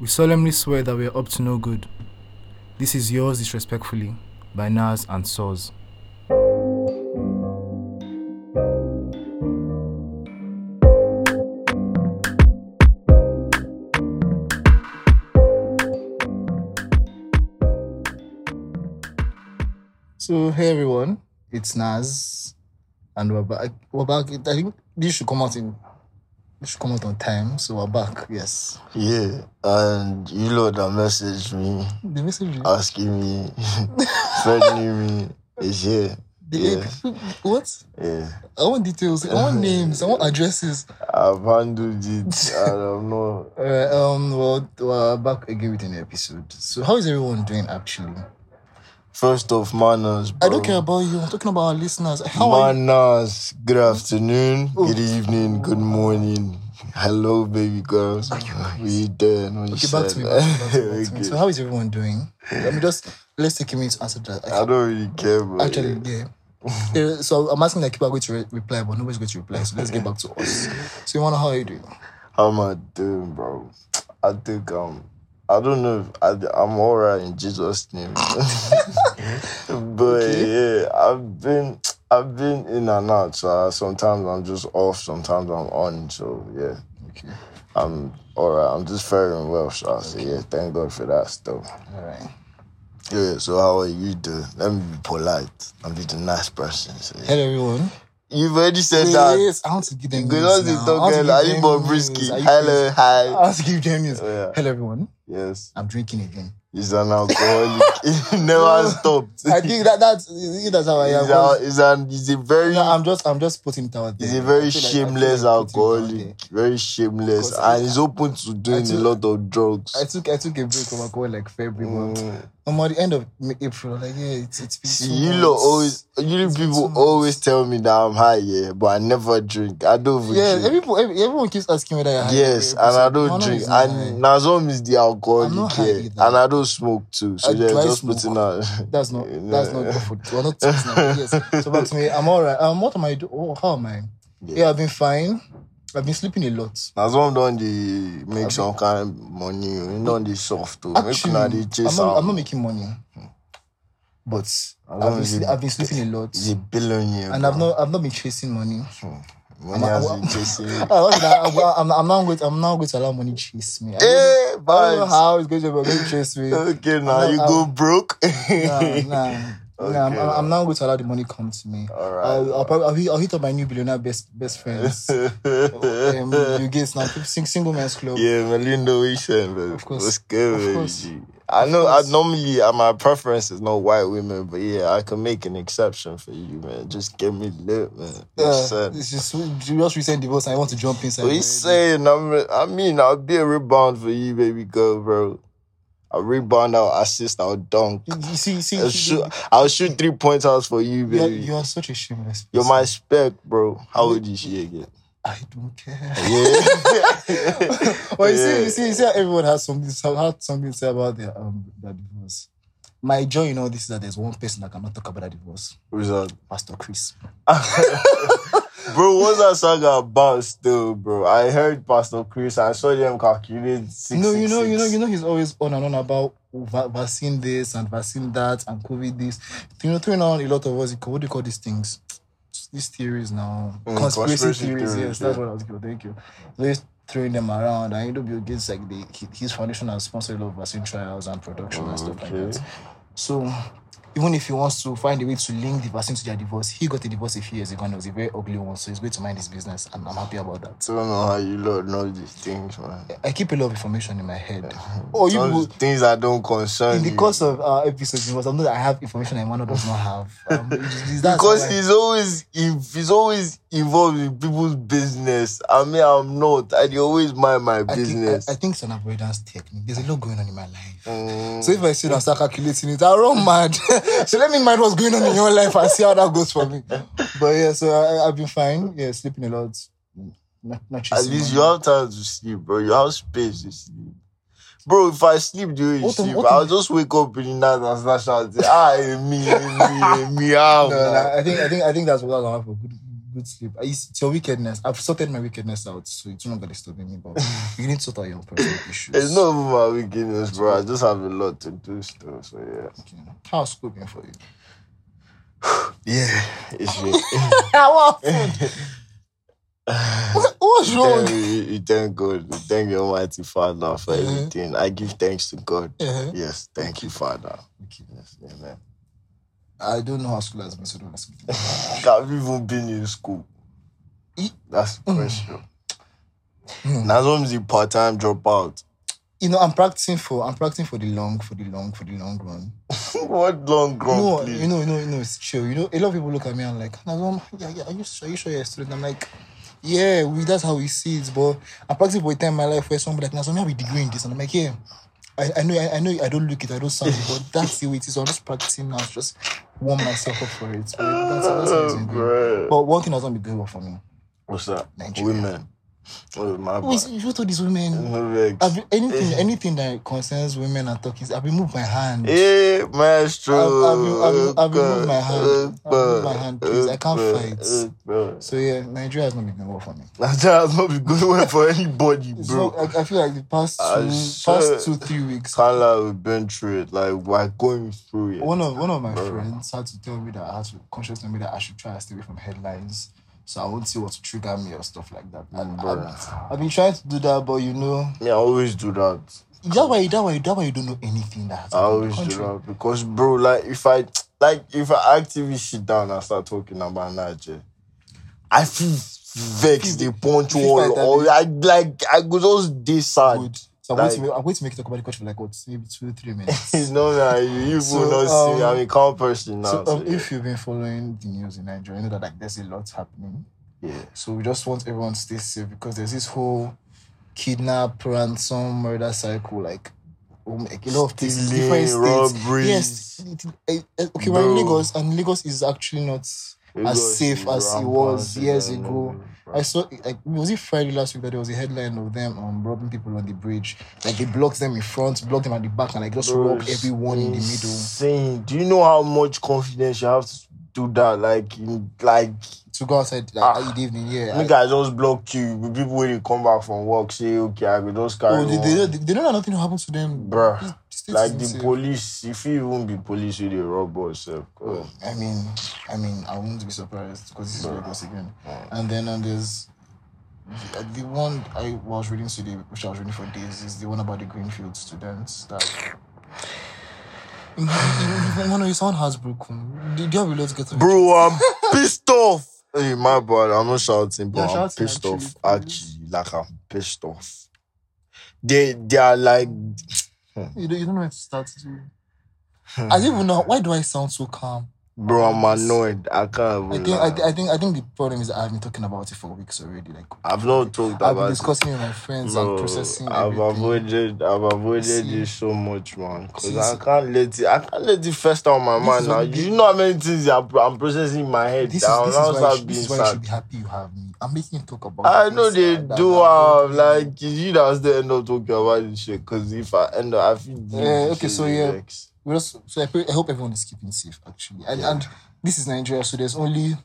We solemnly swear that we are up to no good. This is yours disrespectfully by Nas and Soz. So hey everyone, it's Nas, and we're back. We're back. I think this should come out in. Should come out on time, so we're back. Yes. Yeah, and you lot that messaged me The message. you- asking me, threatening me is here. the yeah. what? Yeah, I want details. I want names. I want addresses. I've handled it. I don't know. Alright. Um. Well, we're back again with an episode. So how is everyone doing? Actually, First off, manners. Bro. I don't care about you. I'm talking about our listeners. How are you? Manners. Good afternoon, Oh. good evening, good morning. Hello, baby girls. We doing? What Okay, you back to me. Back to back to me, back to me. Okay. So how is everyone doing? Let me just let's take a minute to answer that. I don't really care, bro. Actually, yeah. Yeah, so I'm asking like people are going to re- reply, but nobody's going to reply. So let's get back to us. So you wanna how are you doing? How am I doing, bro? I think um, I don't know. If I, I'm alright in Jesus' name. but yeah, I've been I've been in and out. So sometimes I'm just off. Sometimes I'm on. So yeah, Okay. I'm alright. I'm just faring well. So I say yeah, thank God for that stuff. All right. Yeah. So how are you doing? Let me be polite. I'm just a nice person. So, yeah. Hello everyone. You've already said that. Yes, I want to give them Good news the now. I want to give them Bobrisky? news. Are you Hello, hi. I want to give them news. Oh, yeah. Hello everyone. Yes. I'm drinking again. He's an alcoholic. he never stopped. I think that that's that's how I am. He's, a, he's, an, he's a very No, I'm just I'm just putting it out there. he's a very feel like- I feel shameless like putting it out there. alcoholic. Very shameless. I- And he's open to doing took- a lot of drugs. I took I took a break from alcohol like February, Mm. I'm at the end of April. Like yeah, it's it's been See, you lot always, you people always tell me that I'm high, yeah, but I never drink. I don't Yeah, drink. everyone, every- everyone keeps asking whether I Yes, and I don't drink. And Nazom is the I'm alcoholic, not high yeah. either. And I don't smoke too. So I- they're do I just smoke? putting out. That's not Yeah. that's not good for we're not teasing now. Yes. So back to me. I'm alright. Um what am I doing? Oh, how am I? Yeah. I've been fine. I've been sleeping a lot. Nazom done the make some kind of money. You done the soft too. Make Actually, una I'm chase not, I'm not making money. But I've been, as sle- I've been sleeping a lot. He's a billionaire. And bro. I've not I've not been chasing money. Money I'm- has I'm- been chasing. I- I'm, I'm, now going to, I'm now going to allow money chase me. I don't, know, Eh, I don't know how it's going to, but going to chase me. Okay, now I'm you go broke. nah, nah. Nah, I'm, Okay. I'm, now going to allow the money come to me. Alright. I'll, I'll, probably, I'll, hit, I'll hit up my new billionaire best best friends. um, you guys now sing, single men's club. Yeah, Melinda, man. Of course. What's good, Of course. I know. I normally uh, my preference is no white women, but yeah, I can make an exception for you, man. Just give me lit, man. Yeah, Yes, sir. it's just you just recent divorce I want to jump inside. What you saying? I'm, I mean, I'll be a rebound for you, baby girl, bro. I'll rebound, I'll assist, I'll dunk. You, see, you see, I'll shoot, I'll shoot three pointers for you, you, are, baby. you are such a shameless. You're my spec, bro. How old is she again? I don't care. Yeah. well, you see, you see, you see how everyone has something, so- had something to say about their um their divorce. My joy in all this is that there's one person that cannot talk about that divorce, Who's that? Pastor Chris. bro, what's that saga about still, bro? I heard Pastor Chris, I saw them calculating. six. no, you six, know, you know, you know, he's always on and on about va- vaccine this and vaccine that and COVID this. You know, throwing on a lot of us. What do you call these things? These theories now, Mm, conspiracy, conspiracy theories. theories, Yes, that's what I was going. Thank you. Always throwing them around, and you know, Bill Gates like the his foundation has sponsored a lot of vaccine trials and production and stuff like that. So even if he wants to find a way to link the vaccine to their divorce, he got a divorce a few years ago and it was a very ugly one. So he's going to mind his business, and I'm happy about that. I don't know how you lot know these things, man. I keep a lot of information in my head. Oh, you people, things that don't concern in the you. course of our episodes, you must know that I have information that Emmanuel does not have. Um, because why- he's always he's always involved in people's business. I mean, I'm not. I always mind my I think, business. I, I think it's an avoidance technique. There's a lot going on in my life. Mm. So if I sit and start calculating it, I run mad. so let me mind what's going on in your life and see how that goes for me. But yeah, so I, I've been fine. Yeah, sleeping a lot. Not, not At least you have time to sleep, bro. You have space to sleep. Bro, if I sleep during you What sleep, I'll just wake up in the night and start shouting, ah, eh, me, eh, me, eh, me, ah, No, no, I think I think I think that's what I'm for good good sleep. It's your wickedness. I've sorted my wickedness out, so it's not gonna disturb me. But you need to sort out your personal issues. It's not my wickedness, bro. I just have a lot to do still. So yeah. Okay. How's school been for you? Yeah, it's me. what? what what's wrong? Thank, you, you thank God. You Thank your Almighty Father for Mhm. everything. I give thanks to God. Uh-huh. Yes, thank you, Father. Yes, amen. I don't know how school has been, so don't ask me. Have you even been in school? E- That's the question. Hmm. Now, some is the part time dropout. You know, I'm practicing for I'm practicing for the long, for the long, for the long run. what long run, no, please? you know, you know, you know, it's chill. You know, a lot of people look at me and like, Nazom, yeah, yeah, are you, are you sure you're a student? I'm like, yeah, we that's how we see it. But I'm practicing for a time in my life where somebody like, Nazom, you have a degree in this, and I'm like, yeah. I, I know, I, I know, I don't look it, I don't sound it, but that's the way it is. I'm just practicing now, just warm myself up for it. So that's, that's Oh, But one thing has not been going well for me. What's that? Nigeria. Women. Oh, my Who is, who told these women? No. I've anything, anything that concerns women and talkies, I've removed my hand. Hey, maestro. I've- I've- I've- I've removed eh, my hand. Eh, I've removed my hand, please. I can't fight. So yeah, Nigeria has not been going well for me. Nigeria has not been going well for anybody, bro. not, I, I feel like the past two, past two, three weeks, Can't we've been through it. Like, we're going through it. one of one of my Bro. friends had to tell me that I had to conscious tell me that I should try and stay away from headlines. So I won't see what to trigger me or stuff like that. And. I, have been trying to do that, but you know, Me, I always do that. that why that why that why you don't know anything that I always do that because, bro, like if I like if I actively sit down and start talking about Nigeria, I feel vexed. They punch wall, or I like I go just this sad. Good. So I'm, going to make, I'm going to make you talk about the country for like what maybe two three minutes. It's not that you, you So, will not see me. um, I'm a calm person now. So, So, um, if you've been following the news in Nigeria, you know that like there's a lot happening. yeah. So we just want everyone to stay safe because there's this whole kidnap, ransom, murder cycle. Like, um, like a lot of Stealing, different states. robberies. Yes. it- it- eh, okay, we're in Lagos, and Lagos is actually not as safe as it was years ago. I saw like was it Friday last week that there was a headline of them um robbing people on the bridge. Like they blocked them in front, blocked them at the back, and like just Bro, robbed everyone in the middle. Insane. Do you know how much confidence you have to do that? Like, in, like, To go outside like Ah. the evening, yeah. me I- guys just block you. People when they come back from work say, okay, I will just carry Oh, they, on. they, don't- they don't know nothing will happen to them. Bruh. Like the police, if you even be police, you they rob us. I mean, I mean, I won't be surprised because this is. Lagos again. Mm. And then um, there's the, the one I was reading today, which I was reading for days, is the one about the Greenfield students that. You know, you sound heartbroken. Do you have a lot to get? Bro, I'm pissed off. Hey, my bad. I'm not shouting, but You're I'm shouting, pissed actually, off. please. Actually, like I'm pissed off. They they are like Hmm. You don't, you don't know where to start. To. I don't even know why do I sound so calm. Bro, I'm annoyed. I can't I think I. I think I think the problem is I've been talking about it for weeks already. Like I've not talked about. I've been it. discussing with my friends and Bro, processing. I've everything. avoided I've avoided this so much, man. Because I can't let it I can't let it fester on my mind now. You know how many things I'm, I'm processing in my head. This is, this, is why, you, this why you should be happy you have me. I'm making you talk about I know they do have like you that still end up talking about this shit. Cause if I end up, I feel eh, Yeah, this okay, so yeah. We just, so I, pray, I hope everyone is keeping safe actually. And, Yeah. and this is Nigeria, so there's only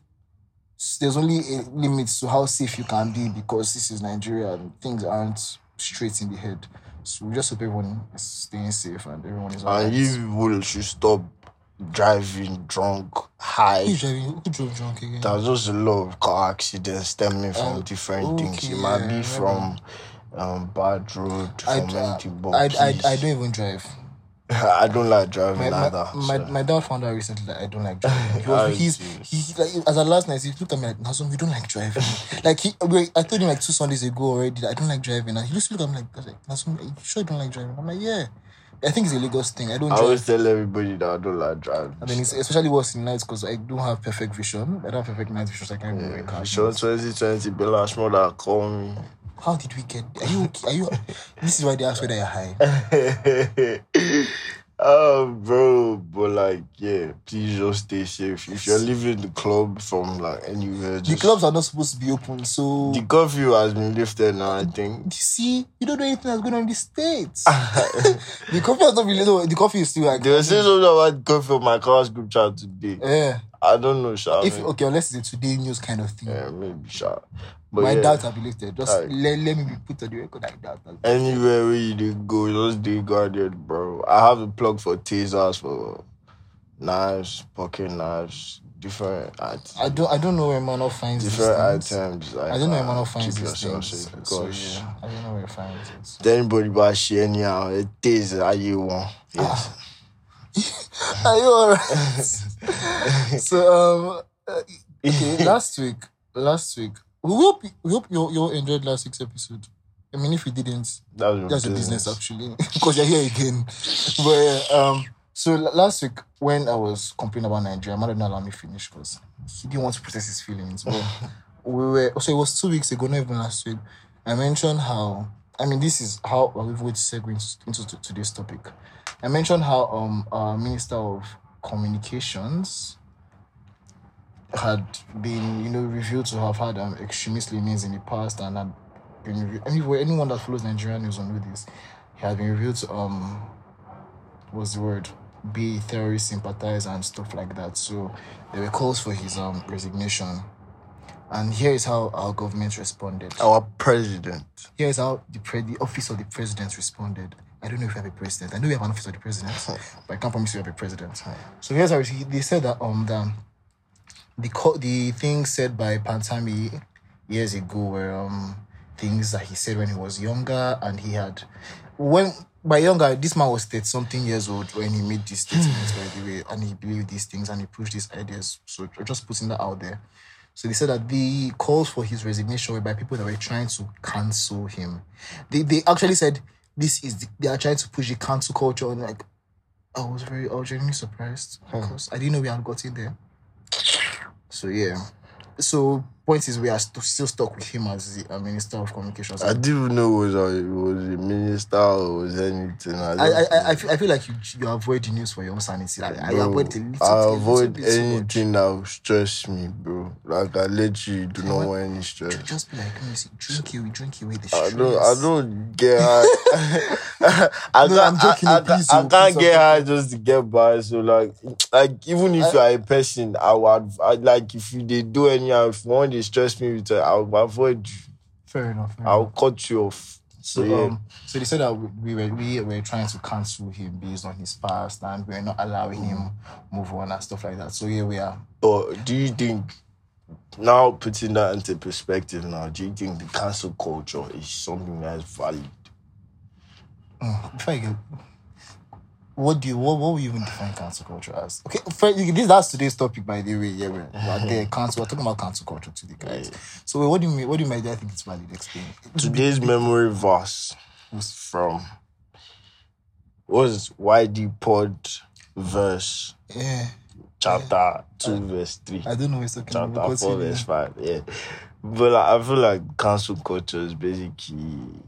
there's only a limit to how safe you can be because this is Nigeria and things aren't straight in the head. So we just hope everyone is staying safe and everyone is. And you people should stop driving drunk, high. Who driving? Who drove drunk again? There's just a lot of car accidents stemming from Uh, different things. okay, It might yeah, be I from um, bad road, I, from empty I, I. I don't even drive. I don't like driving My, either. my, so. my dad found out recently that I don't like driving. He was, Ah, he's, he, like, as a last night, he looked at me like, Nazum, you don't like driving. like, he, I told him like two Sundays ago already that I don't like driving. And he just looked at me like, I was like Nazum, are you sure you don't like driving? I'm like, yeah. I think it's a Lagos thing. I don't I drive. always tell everybody that I don't like driving. I mean, it's especially worse in nights because I don't have perfect vision. I don't have perfect night vision, so I can't yeah, Vision night. 2020, Bella Schmoder call me. How did we get? Are you okay? Are you? this is why they ask whether you're high. Oh, bro, but like, yeah, please just stay safe. If you're leaving the club from like anywhere, The clubs are not supposed to be open, so the curfew has been lifted now. I think. you see, you don't know anything that's going on in the states. the coffee has not been no, the coffee is still like They were saying something about curfew on my class group chat today. yeah. I don't know, Sha. If okay, unless it's a today news kind of thing. yeah, maybe Sha. But My yeah, doubts have been lifted. Just let, let me be put on the record like that. anywhere where you did go, just dig guarded, bro. I have a plug for tasers, for knives, pocket knives, different items. I don't I don't know where Mano finds different items. Like, I don't know where uh, Mano finds these things. safe So, yeah, I don't know where he finds it. Then anybody buy shit anyhow, it is how you want. Yes. Are you alright? so um uh, okay, last week last week we hope we hope you you enjoyed last week's episode. I mean if you didn't, That that's your business actually because you're here again. But yeah, um, so last week when I was complaining about Nigeria, my dad didn't allow me finish because he didn't want to process his feelings. But we were so it was two weeks ago, not even last week. I mentioned how I mean this is how we've going to segue into, into to- today's topic. I mentioned how um our minister of communications had been, you know, revealed to have had um, extremist leanings in the past and had been anyway, anyone that follows Nigerian news will know this. He had been revealed to um what's the word? Be a terrorist sympathizer and stuff like that. So there were calls for his um resignation. And here is how our government responded. Our president. Here is how the pre- the office of the president responded. I don't know if we have a president. I know we have an office of the president, but I can't promise you have a president. So here's how they said that um the the co- the thing said by Pantami years ago were um things that he said when he was younger and he had when by younger this man was 30 something years old when he made these statements by the way and he believed these things and he pushed these ideas so just putting that out there so they said that the calls for his resignation were by people that were trying to cancel him. They they actually said this is the, they are trying to push the cancel culture and like I was very I was genuinely surprised hmm. because I didn't know we had gotten there. So yeah. So point is we are st- still stuck with him as the uh, minister of communications. I didn't even know was a, was a minister or was anything. I, I, I, I. I, feel, I feel like you you avoid the news for your own sanity. Like, I avoid a little, I little avoid so anything that will stress me, bro. Like I literally do not want any stress. Just be like, let me see, drink away, drink away the I don't. I don't get high. I No, can't. I'm joking, I, I, please, I, oh, can't get high just to get by. So like, like even if you are a person, I would. I, like if you they do anyhow, if one they stress me with, it, I'll avoid you. Fair enough. Fair I'll cut you off. So yeah. um, so they said that we we were we were trying to cancel him based on his past, and we are not allowing him move on and stuff like that. So here we are. But do you think now putting that into perspective now, do you think the cancel culture is something that's valid? Mm, Before you get, what do you what what will you even define cancel culture as? Okay, for, this that's today's topic by the way. Yeah, we're, we're there. Cancel. We're talking about cancel culture today, guys. So wait, what do you mean? What do you mean? I think it's valid. Explain. Today's memory verse was from was YD Pod verse Yeah, chapter two verse three. I don't know talking about. Chapter four verse five. Yeah. But like, I feel like cancel culture is basically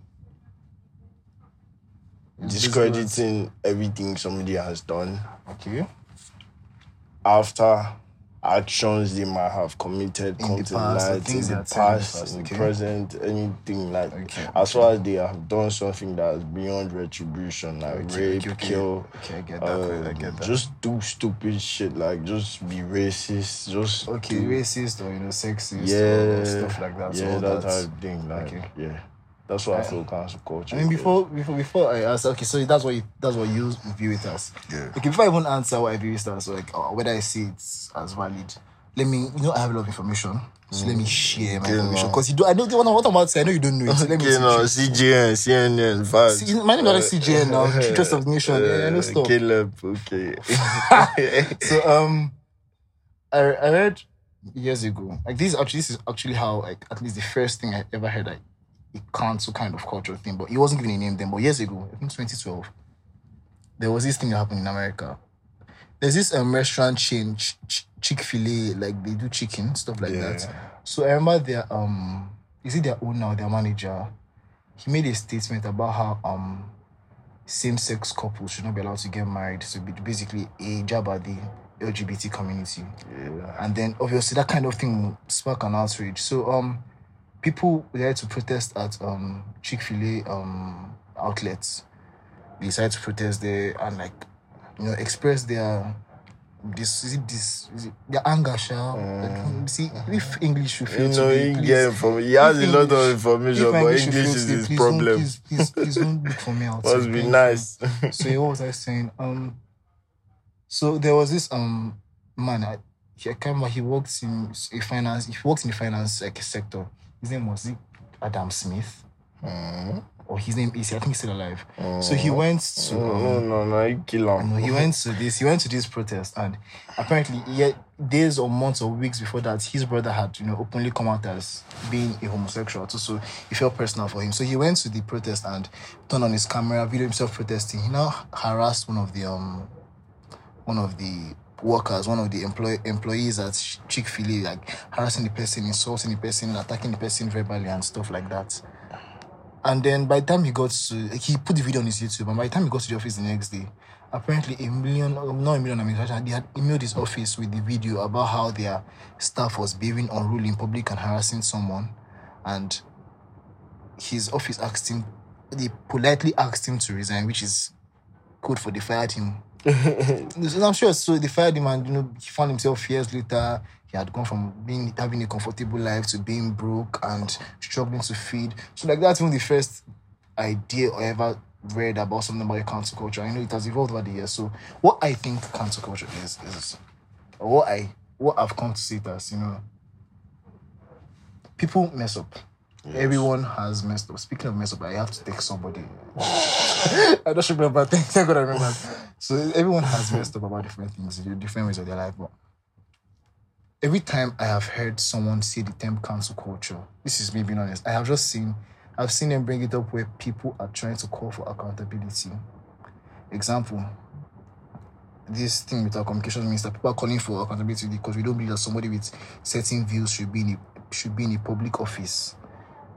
discrediting everything somebody has done Okay. after actions they might have committed In the past, light in the they in the past, past, in the okay. present, anything like Okay, as far as they have done something that is beyond retribution, like rape, kill, Okay, I get that. uh, I get that. just do stupid shit, like just be racist, just okay, do- racist or you know sexist yeah, or stuff like that. Yeah, all that that's- type of thing, like okay. yeah, that's what I feel cancel culture. I mean, is. before before before I ask, okay, so that's what you that's what you view it as. Yeah. Okay, before I even answer what I view it as, like uh, whether I see it as valid, let me. You know, I have a lot of information, so let me share my Okay, information because you do. I know what, I'm- what I'm about to say. I know you don't know it. So let me. Okay, no, see- CGN, CNN, vibes. See, my name is like CJN now, Trust of the Nation. Yeah, I know stuff. Caleb, okay. So um, I I read years ago. Like this is actually this is actually how like at least the first thing I ever heard like a cancel kind of culture thing, but it wasn't given a name then. But years ago, I think 2012, there was this thing that happened in America. There's this um, restaurant chain, Ch- Ch- Chick Fil A, like they do chicken stuff like that. So I remember their um, is it their owner or their manager? He made a statement about how um same-sex couples should not be allowed to get married. So basically, a jab at the LGBT community, Yeah. and then obviously that kind of thing spark an outrage. So um, people there to protest at um Chick Fil A um outlets. They decided to protest there and like you know express their this is it this is it their anger shall like, see if English should You fail know, today, he please. get from he has If a lot of English- information, but English English is today, his please don't- problem. Please, please, please don't look for me outside. Must be you. nice. So what was I saying? Um, so there was this um man. I, he, I can't remember. He works in a finance. He works in the finance like sector. His name was Adam Smith, Mm, or his name is. I think he's still alive. So he went to. no, Um, no, no, no, you kill him. no, he went to this. He went to this protest, and apparently, yeah, days or months or weeks before that, his brother had, you know, openly come out as being a homosexual. too, So it felt personal for him. So he went to the protest and turned on his camera, video himself protesting. He now harassed one of the um, one of the workers, one of the employ- employees at Chick Fil A, like harassing the person, insulting the person, attacking the person verbally and stuff like that. And then by the time he got to, he put the video on his YouTube, and by the time he got to the office the next day, apparently a million, not a million, I mean, they had emailed his office with the video about how their staff was behaving unruly in public and harassing someone. And his office asked him, they politely asked him to resign, which is code for they fired him. I'm sure. So they fired him, and you know he found himself years later. He had gone from being having a comfortable life to being broke and struggling to feed. So like that's when the first idea I ever read about something about cancel culture. I know it has evolved over the years. So what I think cancel culture is is what I what I've come to see it as, you know, people mess up. Everyone has messed up. Speaking of mess up, I have to take somebody. I don't remember. Thank, thank God I remember. So everyone has messed up about different things, in different ways of their life. But every time I have heard someone say the term cancel culture, this is me being honest. I have just seen, I've seen them bring it up where people are trying to call for accountability. Example, this thing with our communications minister, people are calling for accountability because we don't believe that somebody with certain views should be in a, should be in a public office.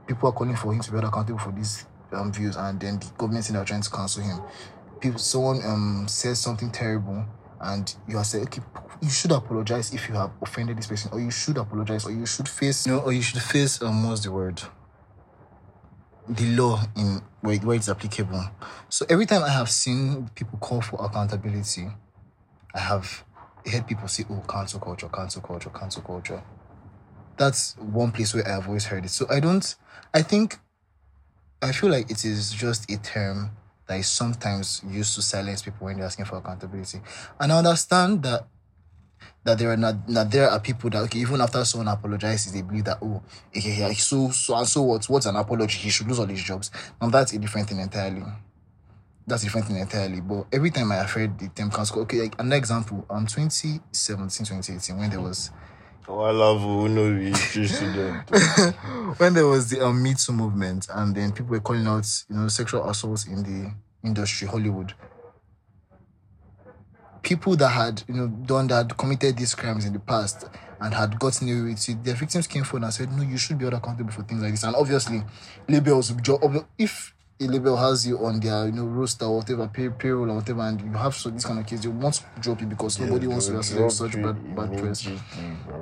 People are calling for him to be held accountable for these um, views, and then the government saying they're trying to cancel him. People, someone um says something terrible, and you are saying, okay, you should apologize if you have offended this person, or you should apologize, or you should face, no, or you should face um what's the word? the law in where, where it's applicable. So every time I have seen people call for accountability, I have heard people say, "Oh, cancel culture, cancel culture, cancel culture." That's one place where I have always heard it. So I don't. I think. I feel like it is just a term that is sometimes used to silence people when they're asking for accountability, and I understand that that there are not that there are people that okay even after someone apologizes they believe that oh okay yeah, so so and so what what's an apology he should lose all his jobs now that's a different thing entirely that's a different thing entirely but every time I have heard the term cancel okay like an example um 2017 2018 when there was When there was the um, Me Too movement, and then people were calling out, you know, sexual assaults in the industry, Hollywood. People that had, you know, done that, committed these crimes in the past and had gotten away with it, their victims came forward and said, no, you should be held accountable for things like this. And obviously, labels, if a label has you on their, you know, roster or whatever, pay, payroll or whatever, and you have so this kind of case, they want to drop you because nobody wants to accept such bad, bad press.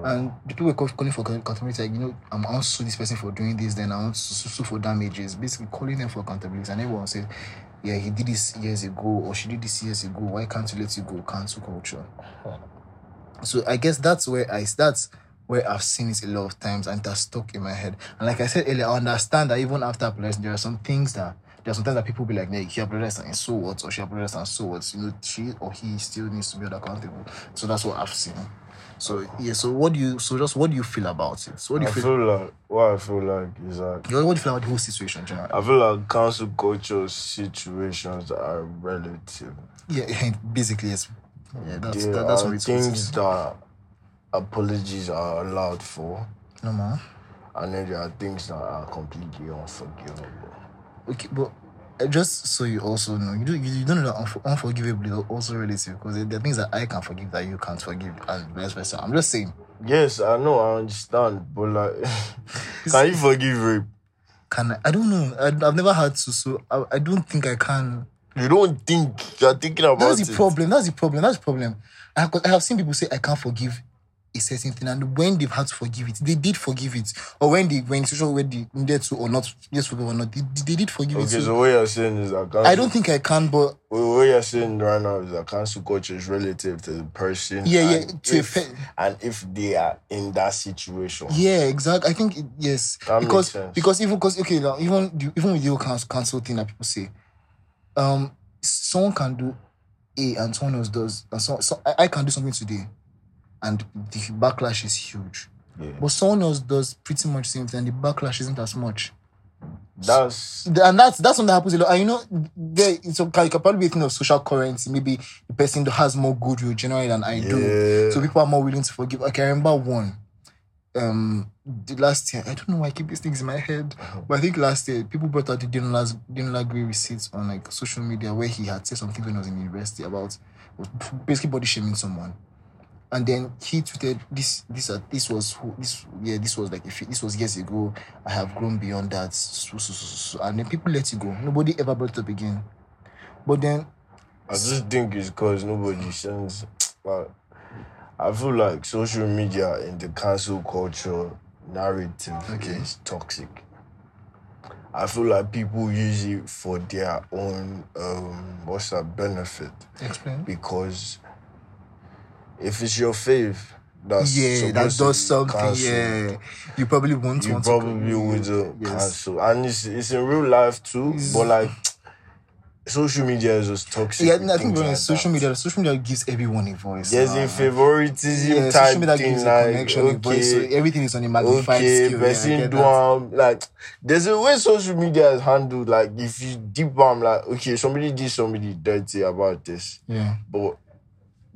And the people were calling for accountability, like, you know, I'm I want to sue this person for doing this, then I want to sue for damages, basically calling them for accountability. And everyone said, yeah, he did this years ago, or she did this years ago. Why can't you let you go? Cancel culture. So I guess that's where I that's where I've seen it a lot of times and it has stuck in my head. And like I said earlier, I understand that even after apologizing, there are some things that there are sometimes that people be like, "Hey, he apologized and so what?" or "She apologized and so what?" You know, she or he still needs to be held accountable. So that's what I've seen. So yeah. So what do you? So just what do you feel about it? So what do I you feel? feel like what I feel like is like What do you feel about the whole situation, generally? I feel like cancel culture situations are relative. Yeah, basically, yes. Yeah, that's There that, that's are what it's things that apologies are allowed for, No man. and then there are things that are completely unforgivable. Okay, but uh, just so you also know, you do you, don't know that unfor- unforgivable is also relative because there, are things that I can forgive that you can't forgive, and vice versa. I'm just saying, Yes, I know, I understand, but like, can you forgive rape? can I? I don't know. I, I've never had to, so I, I don't think I can. You don't think you're thinking about That's it. the problem. That's the problem. That's the problem. I, I have seen people say I can't forgive a certain thing, and when they've had to forgive it, they did forgive it. Or when they when social when they needed to or not, yes, forgive or not, they, they did forgive it. Okay, So so what you're saying is that I don't think I can, but what you're saying right now is that cancel culture is relative to the person. Yeah, yeah, and to if, and if they are in that situation. yeah, exactly. I think it, yes, That makes because sense. because even because okay, now, even the- even with the cancel, cancel thing that people say, um, someone can do A and someone else does, and so, so I, I can do something today, and the backlash is huge. Yeah. But someone else does pretty much the same thing, and the backlash isn't as much. That's And that's that's something that happens a lot. And you know, there it's okay, it can probably be a thing of social currency. Maybe the person that has more goodwill generally than I do. So people are more willing to forgive. Okay, I remember one. Um the last year, I don't know why I keep these things in my head. But I think last year people brought out the Dinola Dinola Gray receipts on like social media where he had said something when he was in university about basically body shaming someone. And then he tweeted this this uh, this was who this yeah this was like if this was years ago I have grown beyond that so, so, so, and then people let it go nobody ever brought it up again but then I just think it's because nobody sends. but I feel like social media in the cancel culture narrative Okay. is toxic. I feel like people use it for their own um what's that benefit explain because if it's your faith that's yeah that does something yeah you probably won't you want probably to would uh, yes. cancel and it's, it's in real life too but like social media is just toxic yeah I think when like social that. media social media gives everyone a voice There's a favoritism yeah, type social media thing, gives a like connection, a voice, so okay, everything is on a magnified okay, scale. Yeah, I person get do um, like there's a way social media is handled. Like if you deep um, like okay, somebody did somebody dirty about this, yeah, but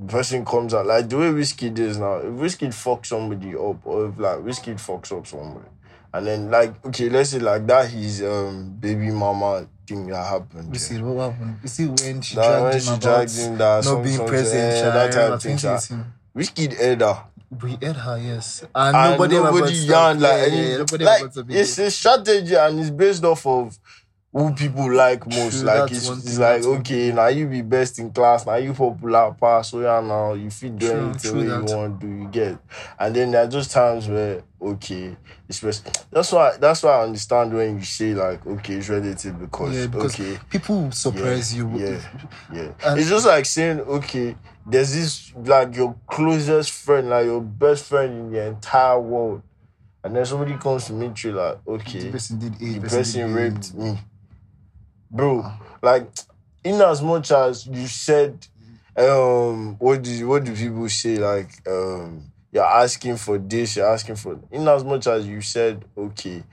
person comes out like the way Wizkid is now. If Wizkid fucks somebody up, or if like Wizkid fucks up somebody, and then like okay, let's say like that his um baby mama thing that happened. you yeah. see what happened. You see when she That dragged when him she about dragged him that not being present, sha, that type of thing, it's. Whiskey elder. We aired her, yes, and, and nobody, nobody, ever brought it up. yarn like yeah, yeah, like ever brought it up it's a strategy and it's based off of who people like most. True, like it's, it's like okay, now you be best in class, now you popular pass, so yeah now you fit do True, anything true you want to do, you get. And then there are just times where okay, it's best. That's why that's why I understand when you say like okay, it's relative because, Yeah, because okay. people surprise you. Yeah, yeah. And- it's just like saying, okay, there's this like your closest friend, like your best friend in the entire world, and then somebody comes to meet you, like, okay, The person did the it. person did raped it. me, bro. Like, in as much as you said, um, what do what do people say? Like, um, you're asking for this, you're asking for. In as much as you said, okay.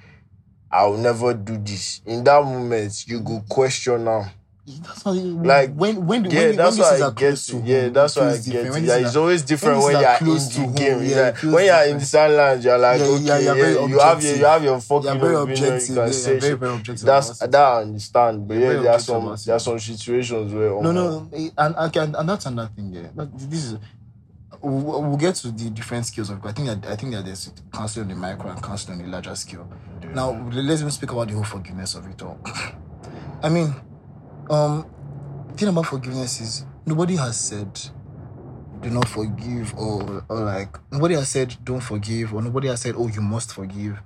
I'll never do this. In that moment, you go question now. That's how you, Like, when when the- Yeah, when, that's when I get close to Yeah, that's why I get different. When Yeah, it's always different when when you're are in close the to home, game. yeah, when you're in the sidelines, you're like, Yeah, okay, yeah, you're yeah, you have your you have your fucking You're very you objective. can Yeah, very very objective. That's that I understand, but yeah, there are some about there are some situations where No, no, eh, and okay, and, and that's another thing. Yeah, That- this is. We'll, get to the different skills of. I think that I think that there's counseling on the micro and counseling on the larger scale. Now let's even speak about the whole forgiveness of it all. I mean, um, thing about forgiveness is nobody has said do not forgive or or like nobody has said don't forgive or nobody has said oh you must forgive.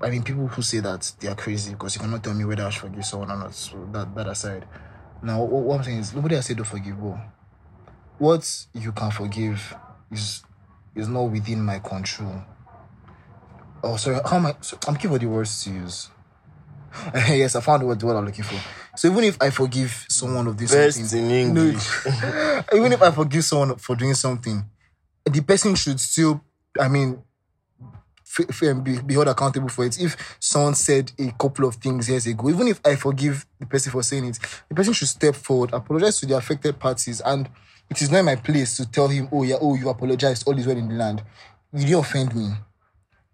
I mean, people who say that they are crazy because you cannot tell me whether I should forgive someone or not. So that that aside, now what, I'm saying is nobody has said don't forgive. Well, what you can forgive is is not within my control. Oh, sorry. How am I? So I'm for the words to use. yes, I found what, what I'm looking for. So even if I forgive someone of this best something, in no, even if I forgive someone for doing something, the person should still, I mean, f- f- be, be held accountable for it. If someone said a couple of things years ago, even if I forgive the person for saying it, the person should step forward, apologize to the affected parties, and it is not my place to tell him, oh yeah, oh you apologized, all is well in the land. You didn't offend me.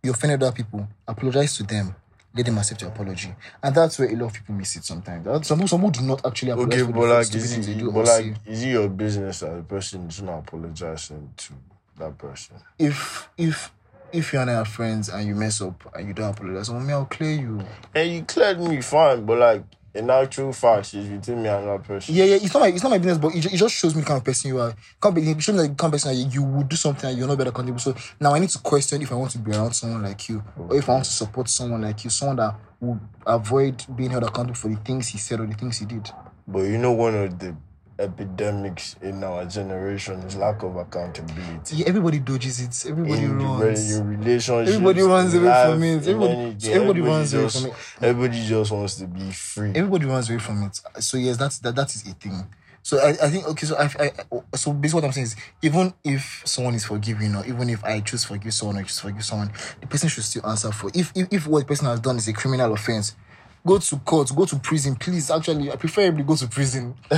You offended other people. Apologize to them. Let them accept your apology. And that's where a lot of people miss it sometimes. Some, some who do not actually apologize Okay, for but like, is things they it, do. but like, is it your business that the person is not apologizing to that person? if if if you and I are friends and you mess up and you don't apologize, well, me, I'll clear you. And you cleared me fine, but like, in actual fact, it's between me and that person. Yeah, yeah, it's not my it's not my business, but it, ju- it just shows me the kind of person you are. Can't be, it shows me the kind of person that you, you would do something and you're not better accountable. So now I need to question if I want to be around someone like you, or if I want to support someone like you, someone that will avoid being held accountable for the things he said or the things he did. But you know, one of the epidemics in our generation is lack of accountability. Yeah, everybody dodges it. Everybody in runs. your relationships, Everybody runs away from it. in Everybody- everybody runs away from it. Everybody just wants to be free. Everybody runs away from it. So yes, that's that. That is a thing. So I, I think okay. So I, I I- so basically what I'm saying is even if someone is forgiving or even if I choose to forgive someone or choose to forgive someone, the person should still answer for if if, if what the person has done is a criminal offense. Go to court, go to prison, please. Actually, I preferably go to prison.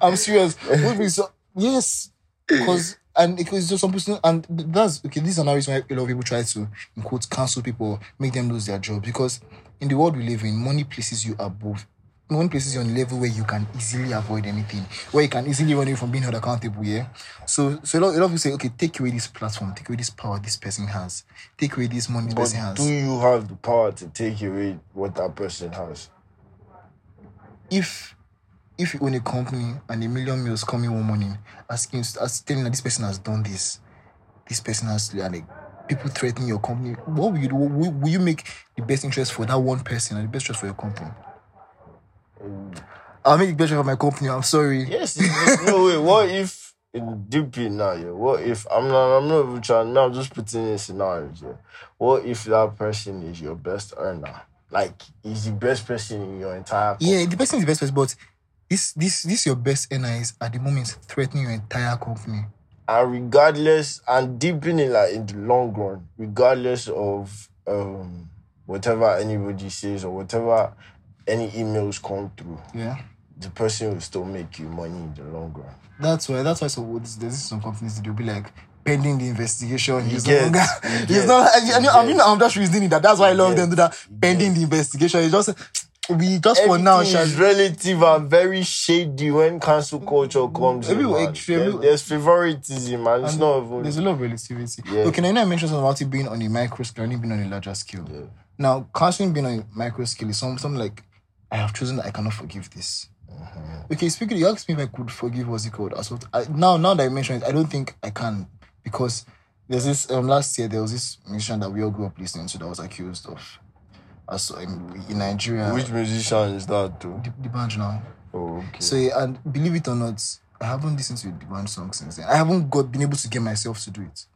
I'm serious. Prison. yes, because and because just some person and that's okay. This is another reason why a lot of people try to in quotes cancel people, make them lose their job because in the world we live in, money places you above. Money place is on a level where you can easily avoid anything, where you can easily run away from being held accountable. Yeah. So so a lot, a lot of people say, okay, take away this platform, take away this power this person has, take away this money this But person has. do you have the power to take away what that person has? if if you own a company and a million mails come in one morning asking as telling that this person has done this, this person has like people threatening your company, what will you do? Will, will you make the best interest for that one person and the best interest for your company? I'll make the best interest for my company. I'm sorry. Yes. no wait. What if in deep in now? Yeah. What if I'm not? I'm not even trying. Now I'm just putting in scenarios. Yeah. What if that person is your best earner? Like, he's the best person in your entire. company? Yeah, the person is the best person, but this this this your best earner is at the moment threatening your entire company. and regardless and deep in it like in the long run regardless of um whatever anybody says or whatever any emails come through Yeah. The person will still make you money in the long run That's why. That's why. So what is- there's some companies that they'll be like pending the investigation. He's no longer. He's not. I, I, mean, I mean, I'm just reasoning that. That's why I love them do that. Pending the investigation. It's just we just for now. Shall, is relative and very shady when cancel culture comes in, Everyone- man. actually, There- there's favoritism and it's and not even there's a lot of relativity. Yeah. Okay, now I know I mentioned something about it being on a micro scale and being on a larger scale. Yeah. Now, counseling being on a micro scale is some- something like I have chosen that I cannot forgive this. Mm-hmm. Okay, speaking, you asked me if I could forgive what's it called assault. I, now, now that I mentioned it, I don't think I can because there's this um last year there was this musician that we all grew up listening to that was accused of assault in, in Nigeria. which musician is that too the, D'banj now. oh okay So and believe it or not, I haven't listened to D'banj song since then. I haven't got been able to get myself to do it.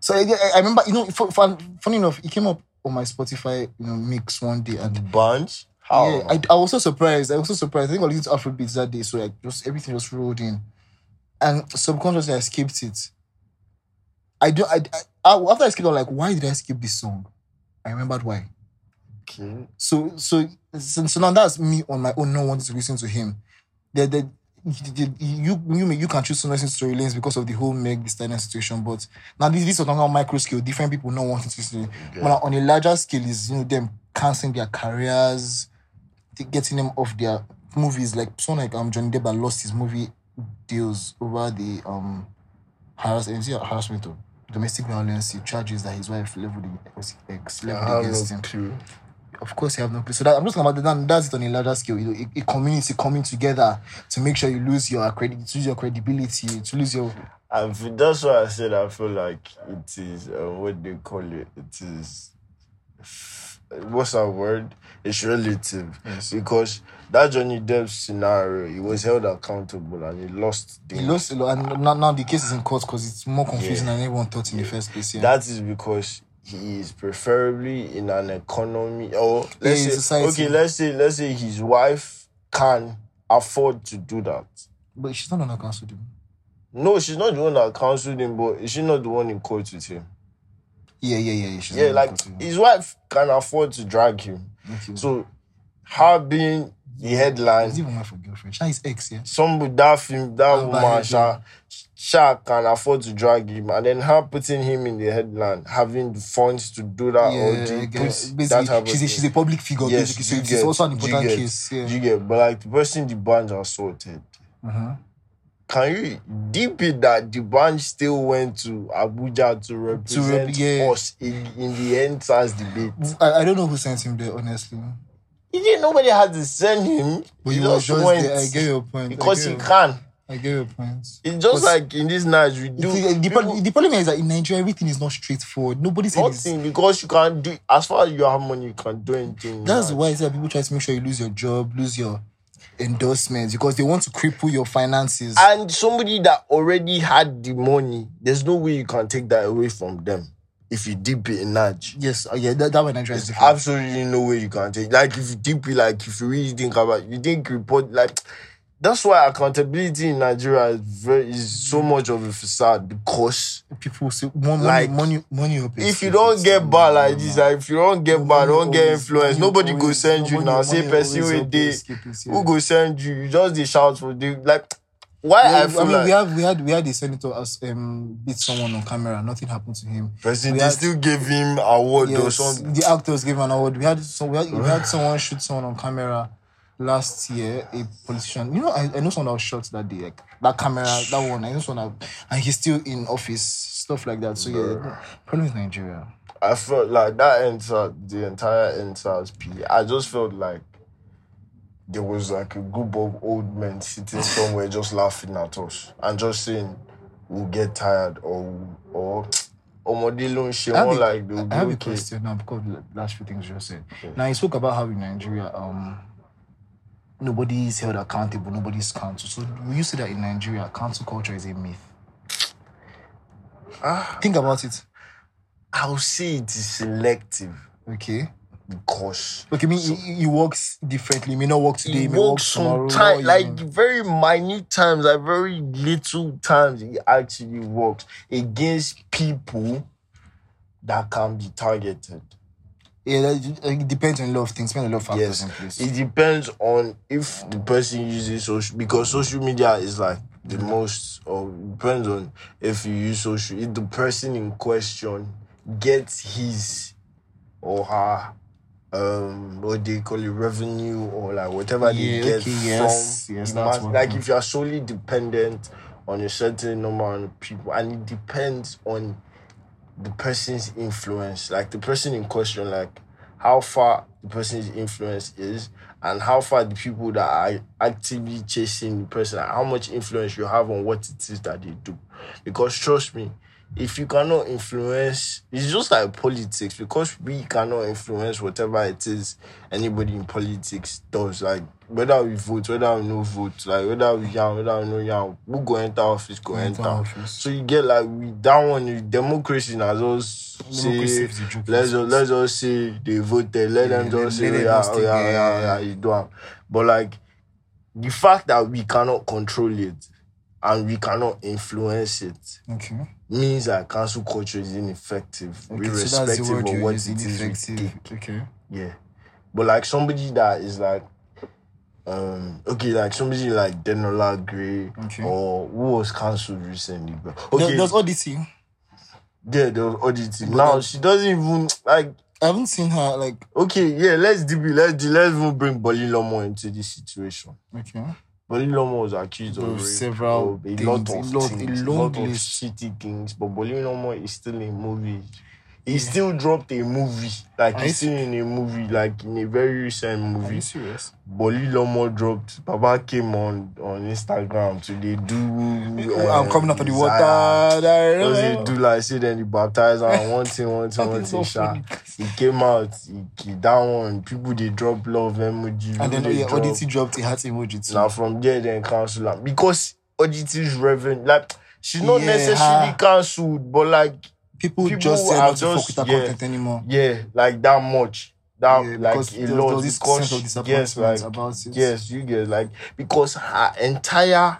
So I, I- remember, you know, for, for, funny enough, it came up on my Spotify, you know, mix one day, and the bunch how yeah, I, I was so surprised. I was so surprised. I think I listened to Afrobeats that day, so like just everything just rolled in, and subconsciously I skipped it. I do. I, I, I after I skipped, I was like, why did I skip this song? I remembered why. okay So so so, now that's me on my own, not wanting to listen to him. The, the, the, you you you can choose to listen to Tory Lanez because of the whole Meg Stallion situation, but now this this is on a micro scale, different people not wanting to listen. Okay. But on a larger scale, is you know them canceling their careers, getting them off their movies. Like someone like um Johnny Depp lost his movie deals over the um harassment, harassment or domestic violence he charges that his wife leveled ex- ex- leveled against him clue of course you have no clue. So that, I'm just talking about that. That's it on a larger scale. You know, a, a community coming together to make sure you lose your credit, to lose your credibility, to lose your. That's why I said I feel like it is uh, what they call it. It is what's that word? It's relative Yes. because that Johnny Depp scenario, he was held accountable and he lost. The, He lost a lot, and now, now the case is in court because it's more confusing Yeah. than anyone thought in the first place. Yeah. That is because he is preferably in an economy or let's say society. okay, let's say let's say his wife can afford to do that. but she's not on a council. Dude. No, she's not the one that counseled him, but is she not the one in court with him? Yeah, yeah, yeah. yeah Yeah, like his wife can afford to drag him. So her being the headline, It's even my for girlfriend. She is ex, yeah. somebody that film, that Amber woman, Sha, Sha can afford to drag him, and then her putting him in the headline, having the funds to do that, or Yeah, the, I put that basically, she's a, she's a public figure, Yes, basically. So it's also an important get- case. Yeah. You get, but like the person D'banj assaulted. uh-huh. Can you deep it that D'banj still went to Abuja to represent yeah. us in, in the end SARS debate? I, I don't know who sent him there, honestly. He didn't. Nobody had to send him. But he you was just just went there. I get your point. Because he your- can. I get your point. It's just like in this Nigeria, we do. The, the, people- problem- the problem is that in Nigeria everything is not straightforward. Nobody says it's- Nothing because you can't do as far as you have money, you can do anything. That's why I say that people try to make sure you lose your job, lose your endorsements because they want to cripple your finances. And somebody that already had the money, there's no way you can take that away from them if you dip it in Naj. yes, uh, yeah, that, that one Nigeria is absolutely no way you can take. Like if you dip it, like if you really think about, you think report like. That's why accountability in Nigeria is very is so much of a facade because People say money, Like, money, money, money. if you don't get bad like this, like if you don't get bad, don't get influence, nobody go send you now. Say person with day, who go send you? You just they shout for the like. Why Yeah, I I, mean, like we have we had we had a senator as um beat someone on camera. Nothing happened to him. person they still gave him award or Yes, something. the actors gave an award. We had so we had, we had someone shoot someone on camera last year. A politician, you know, I, I know someone that was shot that day. Like that camera, that one. I know someone that, and he's still in office. Stuff like that. So yeah, problem is Nigeria. I felt like that entire the entire entire P. I just felt like there was like a group of old men sitting somewhere just laughing at us and just saying we'll get tired or or ọmọdé ló ń ṣe I have a- like they'll I have a question now because the last few things you just said. Now you spoke about how in Nigeria, um, nobody is held accountable, nobody's counsel. So will you say that in Nigeria, cancel culture is a myth? Ah. Think about it. I'll say it is selective Okay. because Okay, I mean, it, it works differently. It may not work today. it It may work works sometimes, like very minute times, like very little times, it actually works against people that can be targeted. Yeah, it depends on a lot of things. Depends on a lot of factors Yes, it depends on if the person uses social because social media is like the most, or depends on if you use social. If the person in question gets his or her, um, what they call it, revenue or like whatever Yeah, they get okay, from, yes, yes, mass- like if you are solely dependent on a certain number of people, and it depends on the person's influence, like the person in question, like how far the person's influence is, and how far the people that are actively chasing the person, how much influence you have on what it is that they do. Because trust me, if you cannot influence, it's just like politics. Because we cannot influence whatever it is anybody in politics does. Like whether we vote, whether we no vote, like whether we young, whether we no young, who go enter office, go Enter office. So you get like with that one, democracy now just say is a joke. let's just let's just say they voted, let them Yeah, just let say them yeah, yeah, yeah, yeah. yeah, you do am. But like the fact that we cannot control it and we cannot influence it Okay. Means that cancel culture is ineffective, Okay, so irrespective word of what it is Okay. Yeah. But like somebody that is like um okay, like somebody like Denola Grey Okay. or who was cancelled recently. But There, okay, there's Odyssey. yeah, there was auditing. But Now she doesn't even like I haven't seen her like okay, yeah, let's deep it, let's let's even bring Bolly Lomo into this situation. okay. Bolly Lomo was accused of rape, several of a things, lot of lot- a things, lot of shitty things. But Bolly Lomo is still in movie. He still dropped a movie, like Are he's you still in a movie, like in a very recent Are movie. you serious? Bolly Lomo dropped. Baba came on on Instagram to they do. I'm um, coming out of the water. Because they do like say then the baptize and one thing, one thing, one thing, so He came out, he, he that one, people they drop love emoji. And then they yeah, drop- Odyssey dropped a heart emoji too. Now from there then cancel. Because Oditi's revenue, like she's not Yeah, necessarily cancelled, but like people, people just say not to fuck just- with yeah. content anymore. yeah, like that much. That Yeah, like a lot this because sense of yes, like about it. yes, you get like because her entire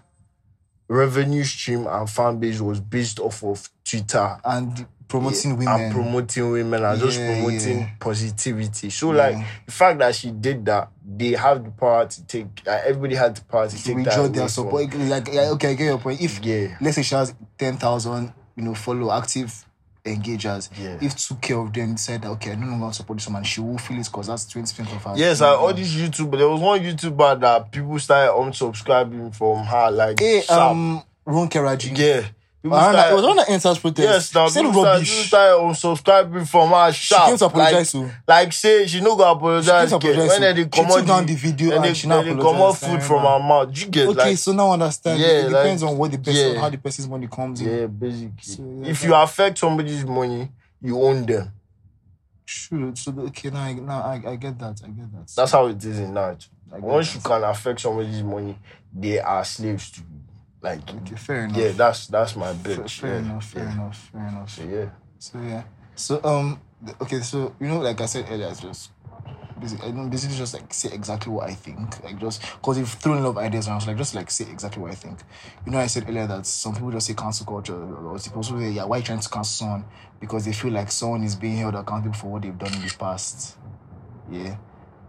revenue stream and fan base was based off of Twitter And promoting and women. And promoting women and just promoting yeah. positivity. So Yeah. like the fact that she did that, they have the power to take. Like, everybody had the power to to take that their from- support. Like, okay, I get your point. If Yeah. let's say she has ten thousand, you know, follow active engagers. Yeah. If two K of them said that okay, I no longer want to support this woman, she will feel it because that's twenty percent of her. Yes, like all these YouTube. There was one YouTuber that people started unsubscribing from her. Like, Hey, sharp. um, Ronke Raji. yeah, people started- it was around that EndSARS protest. Yes, now She said people started, rubbish. people started unsubscribing from her She came to apologize like, to. like say she no go apologize. She came to apologize when they she come took down the video and they, she now they come out food from her mouth. You get Okay, like so now understand. Yeah, it depends like, on what the person, yeah. how the person's money comes in. yeah, basically. So, yeah, if you affect somebody's money, you own them. True. So the- okay, now I, now I, I get that. I get that. That's how it is in that. Once that. you can affect somebody's money, they are slaves to you. Like Okay, fair enough. yeah, that's that's my fair, bit. fair yeah, enough. Fair yeah. enough. Fair enough. So yeah. So yeah. So um. Okay. So you know, like I said earlier, it's just. Basically, I don't basically just like say exactly what I think. Like just because you've thrown a lot of ideas around, so like just like say exactly what I think. You know, I said earlier that some people just say cancel culture, or people say, yeah, why you trying to cancel someone because they feel like someone is being held accountable for what they've done in the past. Yeah.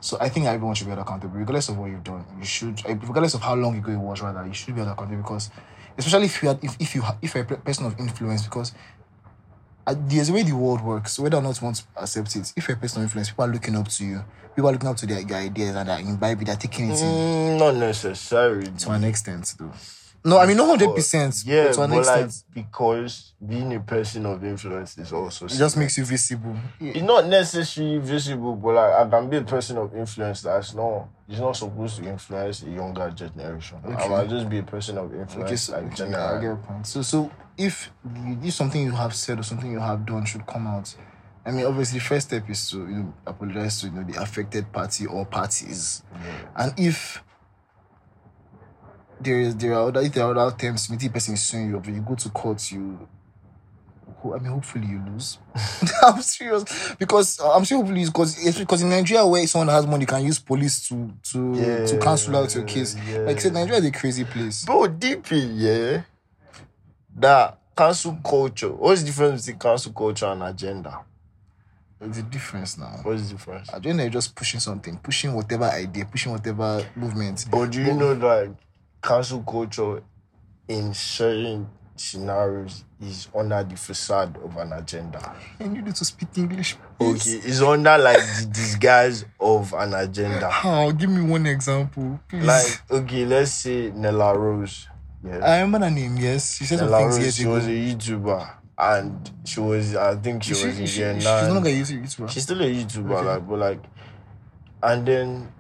So I think everyone should be held accountable, regardless of what you've done. You should, eh, regardless of how long ago it was, rather, you should be held accountable because, especially if you are, if, if you ha- if you're a person of influence, because uh, there's a way the world works, whether or not you want to accept it. If you're a person of influence, people are looking up to you. People are looking up to their, their ideas and they're imbibing, they're taking it in Mm, not necessarily. to an extent, though. No, I mean, not hundred percent. Yeah, but to an but like because being a person of influence is also it just makes you visible. it's not necessarily visible, but like I can be a person of influence that's not it's not supposed to influence a younger generation. I Okay. might just be a person of influence Okay, so like okay, I general. get your point. So, so if if something you have said or something you have done should come out, I mean, obviously, the first step is to you know apologize to you know the affected party or parties, and if there is there are other if there are other terms, maybe person is suing you, but you go to court, you. I mean, hopefully you lose. I'm serious because uh, I'm sure hopefully because it's because in Nigeria where someone has money can use police to to to cancel out your case. Like I said. Nigeria is a crazy place. Bro, DP, yeah. That cancel culture. What's the difference between cancel culture and agenda? There's a difference now. What's the difference? Agenda is just pushing something, pushing whatever idea, pushing whatever movement. But do you know that cancel culture in certain scenarios is under the facade of an agenda? And you need to speak English. Okay, please. it's under like the disguise of an agenda. How? Give me one example, please. Like, okay, let's say Nella Rose. Yeah. I remember her name. Yes, she said some things Rose, she ago. was a YouTuber. And she was, I think she, She- was in she- year she's nine. no longer a YouTuber. She's still a YouTuber, Okay. like, but like, and then,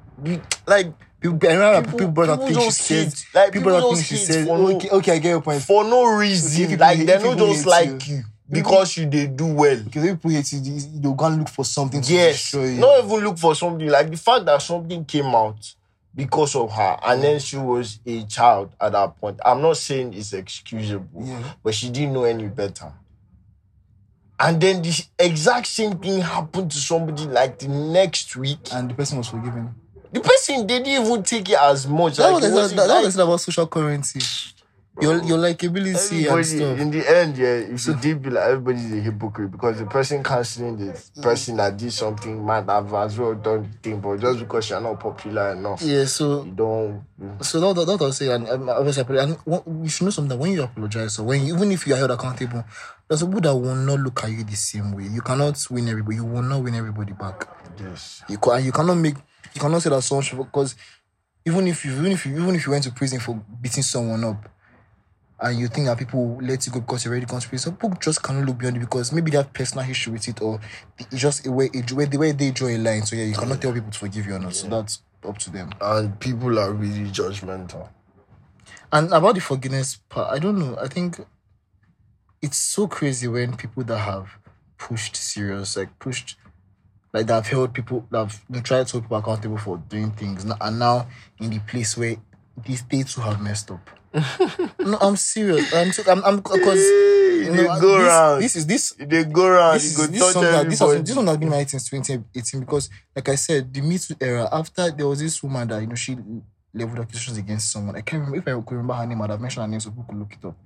like, People, I remember People- people, people things she said. like, people people just things she said. Oh, no- Okay, okay, I get your point. for no reason, people like, they're not just like you. you because you they do well. Because if people hate you, they'll go and look for something to Yes, destroy you. not even look for something like the fact that something came out because of her, and then she was a child at that point. I'm not saying it's excusable, Yeah. but she didn't know any better. And then the exact same thing happened to somebody like the next week. and the person was forgiven. The person didn't even take it as much. That's like, what I it said. wasn't That, that's what I like- said about social currency. Your your likability and stuff. in the end, yeah, if you did be like everybody's a hypocrite because the person canceling the person that did something might have as well done the thing, but just because you're not popular enough, Yeah, so you don't. So that, that, that was saying, and um, obviously, apolo- and what- you should know something when you apologize, or when you, even if you are held accountable, there's a people that will not look at you the same way. You cannot win everybody. You will not win everybody back. Yes. You can, and you cannot make, you cannot say that someone should because even if you, even if you, even if you went to prison for beating someone up, and you think that people let you go because you already gone to prison, some people just cannot look beyond it because maybe they have personal history with it, or it's just a way, way the way they draw a line. So yeah, you cannot tell people to forgive you or not. So that's up to them. And people are really judgmental. And about the forgiveness part, I don't know. I think it's so crazy when people that have pushed serious, like pushed, like that have held people, that have been tried to hold people accountable for doing things, and now in the place where these they too have messed up. no, I'm serious. I'm I'm, I'm because you know, go this, around. this is this They go around. this is this song that this, has, this one has been my since 2018 because like I said the Me Too era after there was this woman that you know she leveled accusations against someone I can't remember if I could remember her name I'd have mentioned her name so people could look it up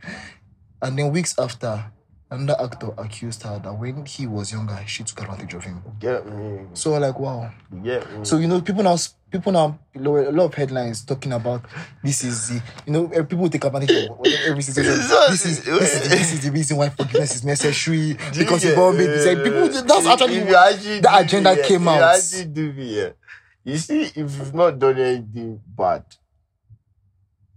and then weeks after another actor accused her that when he was younger she took advantage of him Get me. so like wow Get me. so you know people now people now lower a lot of headlines talking about this is the you know eh, people take advantage of every situation this is this is, the, this is the reason why forgiveness is necessary because you've all made like, people that's actually actually the agenda me, came out. You actually do me, yeah. You see, if you've not done anything bad,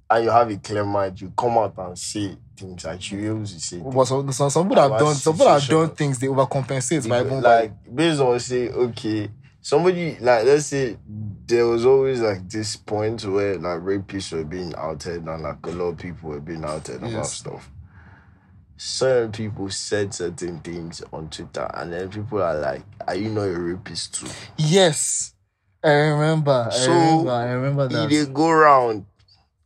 and you have a clear mind, you come out and say things that you mm. able to say. But some, some, some people have done some people have done things they overcompensate by even like based on say okay somebody like let's say there was always like this point where like rapists were being outed and like a lot of people were being outed about Yes. stuff certain people said certain things on twitter and then people are like are you not a rapist too Yes. I remember. I remember. I remember that. they go around